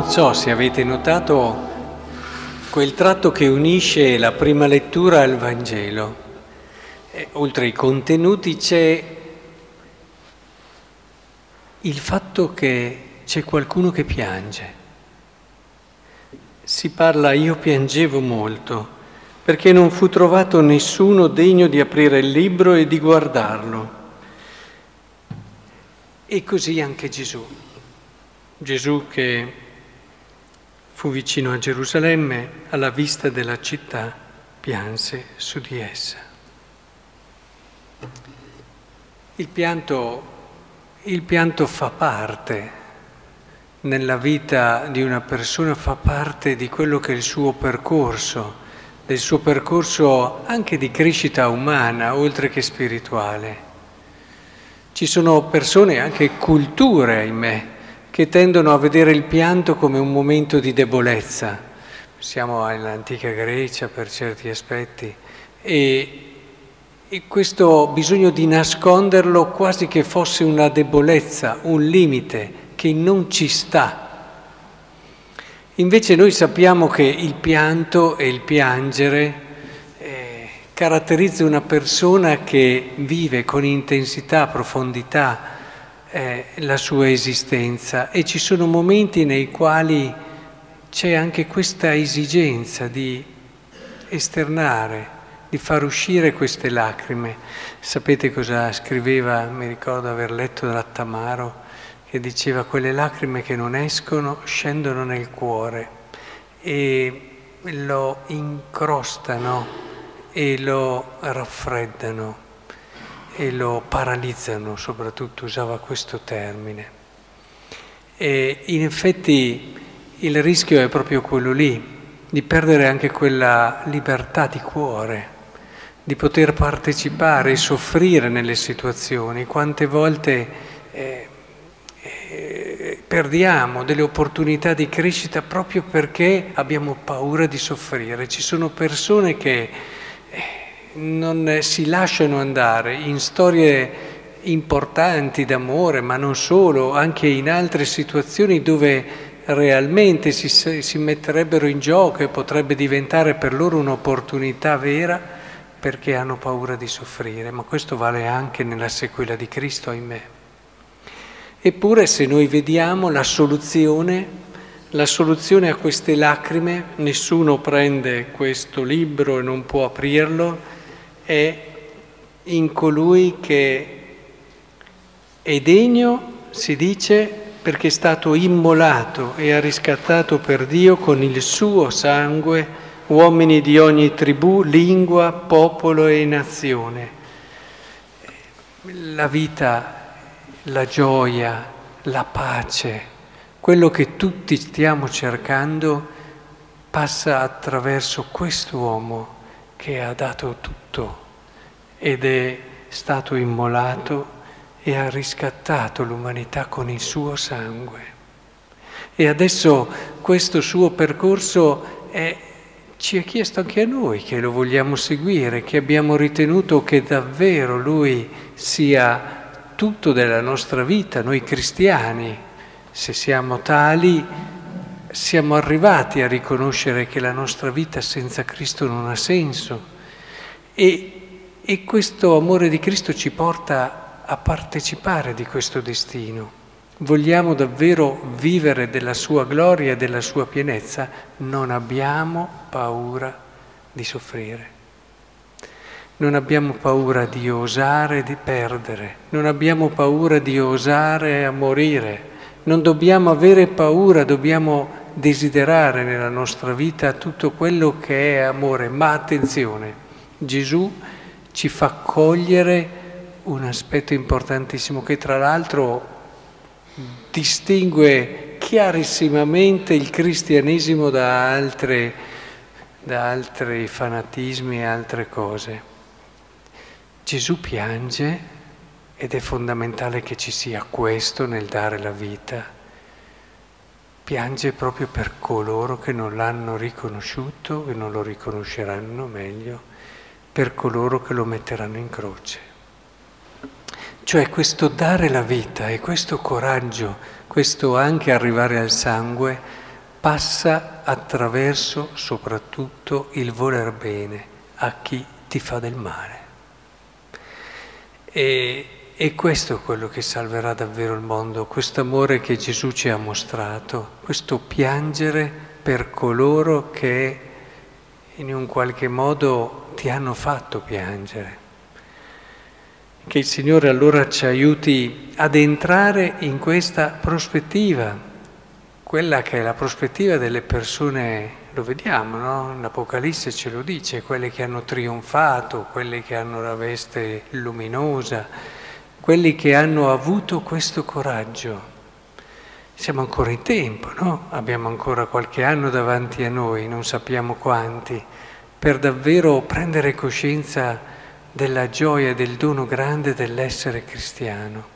so se avete notato quel tratto che unisce la prima lettura al Vangelo. E, oltre ai contenuti c'è il fatto che c'è qualcuno che piange. Si parla, io piangevo molto, perché non fu trovato nessuno degno di aprire il libro e di guardarlo. E così anche Gesù. Gesù che fu vicino a Gerusalemme, alla vista della città, pianse su di essa. Il pianto, il pianto fa parte nella vita di una persona, fa parte di quello che è il suo percorso, del suo percorso anche di crescita umana, oltre che spirituale. Ci sono persone, anche culture, ahimè, che tendono a vedere il pianto come un momento di debolezza. Siamo all'antica Grecia per certi aspetti e, e questo bisogno di nasconderlo quasi che fosse una debolezza, un limite che non ci sta. Invece noi sappiamo che il pianto e il piangere eh, caratterizza una persona che vive con intensità, profondità, eh, la sua esistenza e ci sono momenti nei quali c'è anche questa esigenza di esternare, di far uscire queste lacrime. Sapete cosa scriveva, mi ricordo aver letto da Tamaro, che diceva quelle lacrime che non escono scendono nel cuore e lo incrostano e lo raffreddano e lo paralizzano, soprattutto usava questo termine. E in effetti il rischio è proprio quello lì, di perdere anche quella libertà di cuore, di poter partecipare e soffrire nelle situazioni. Quante volte eh, eh, perdiamo delle opportunità di crescita proprio perché abbiamo paura di soffrire. Ci sono persone che... Eh, non si lasciano andare in storie importanti d'amore, ma non solo, anche in altre situazioni dove realmente si, si metterebbero in gioco e potrebbe diventare per loro un'opportunità vera perché hanno paura di soffrire, ma questo vale anche nella sequela di Cristo, ahimè. Eppure se noi vediamo la soluzione, la soluzione a queste lacrime, nessuno prende questo libro e non può aprirlo, è in colui che è degno, si dice, perché è stato immolato e ha riscattato per Dio con il suo sangue uomini di ogni tribù, lingua, popolo e nazione. La vita, la gioia, la pace, quello che tutti stiamo cercando passa attraverso quest'uomo che ha dato tutto ed è stato immolato e ha riscattato l'umanità con il suo sangue. E adesso questo suo percorso è, ci è chiesto anche a noi che lo vogliamo seguire, che abbiamo ritenuto che davvero lui sia tutto della nostra vita, noi cristiani, se siamo tali siamo arrivati a riconoscere che la nostra vita senza Cristo non ha senso e, e questo amore di Cristo ci porta a partecipare di questo destino. Vogliamo davvero vivere della sua gloria e della sua pienezza, non abbiamo paura di soffrire. Non abbiamo paura di osare di perdere, non abbiamo paura di osare a morire, non dobbiamo avere paura, dobbiamo desiderare nella nostra vita tutto quello che è amore, ma attenzione, Gesù ci fa cogliere un aspetto importantissimo che tra l'altro distingue chiarissimamente il cristianesimo da, altre, da altri fanatismi e altre cose. Gesù piange ed è fondamentale che ci sia questo nel dare la vita piange proprio per coloro che non l'hanno riconosciuto, che non lo riconosceranno meglio, per coloro che lo metteranno in croce. Cioè questo dare la vita e questo coraggio, questo anche arrivare al sangue, passa attraverso soprattutto il voler bene a chi ti fa del male. E, e questo è quello che salverà davvero il mondo, questo amore che Gesù ci ha mostrato, questo piangere per coloro che in un qualche modo ti hanno fatto piangere. Che il Signore allora ci aiuti ad entrare in questa prospettiva, quella che è la prospettiva delle persone lo vediamo, no? l'Apocalisse ce lo dice, quelle che hanno trionfato, quelle che hanno la veste luminosa, quelli che hanno avuto questo coraggio. Siamo ancora in tempo, no? Abbiamo ancora qualche anno davanti a noi, non sappiamo quanti, per davvero prendere coscienza della gioia del dono grande dell'essere cristiano.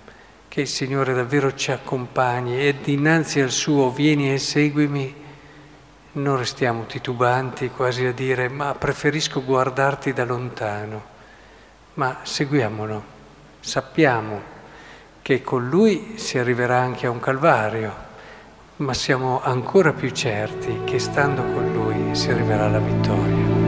Che il Signore davvero ci accompagni e dinanzi al suo vieni e seguimi non restiamo titubanti quasi a dire ma preferisco guardarti da lontano, ma seguiamolo, sappiamo che con lui si arriverà anche a un calvario, ma siamo ancora più certi che stando con lui si arriverà alla vittoria.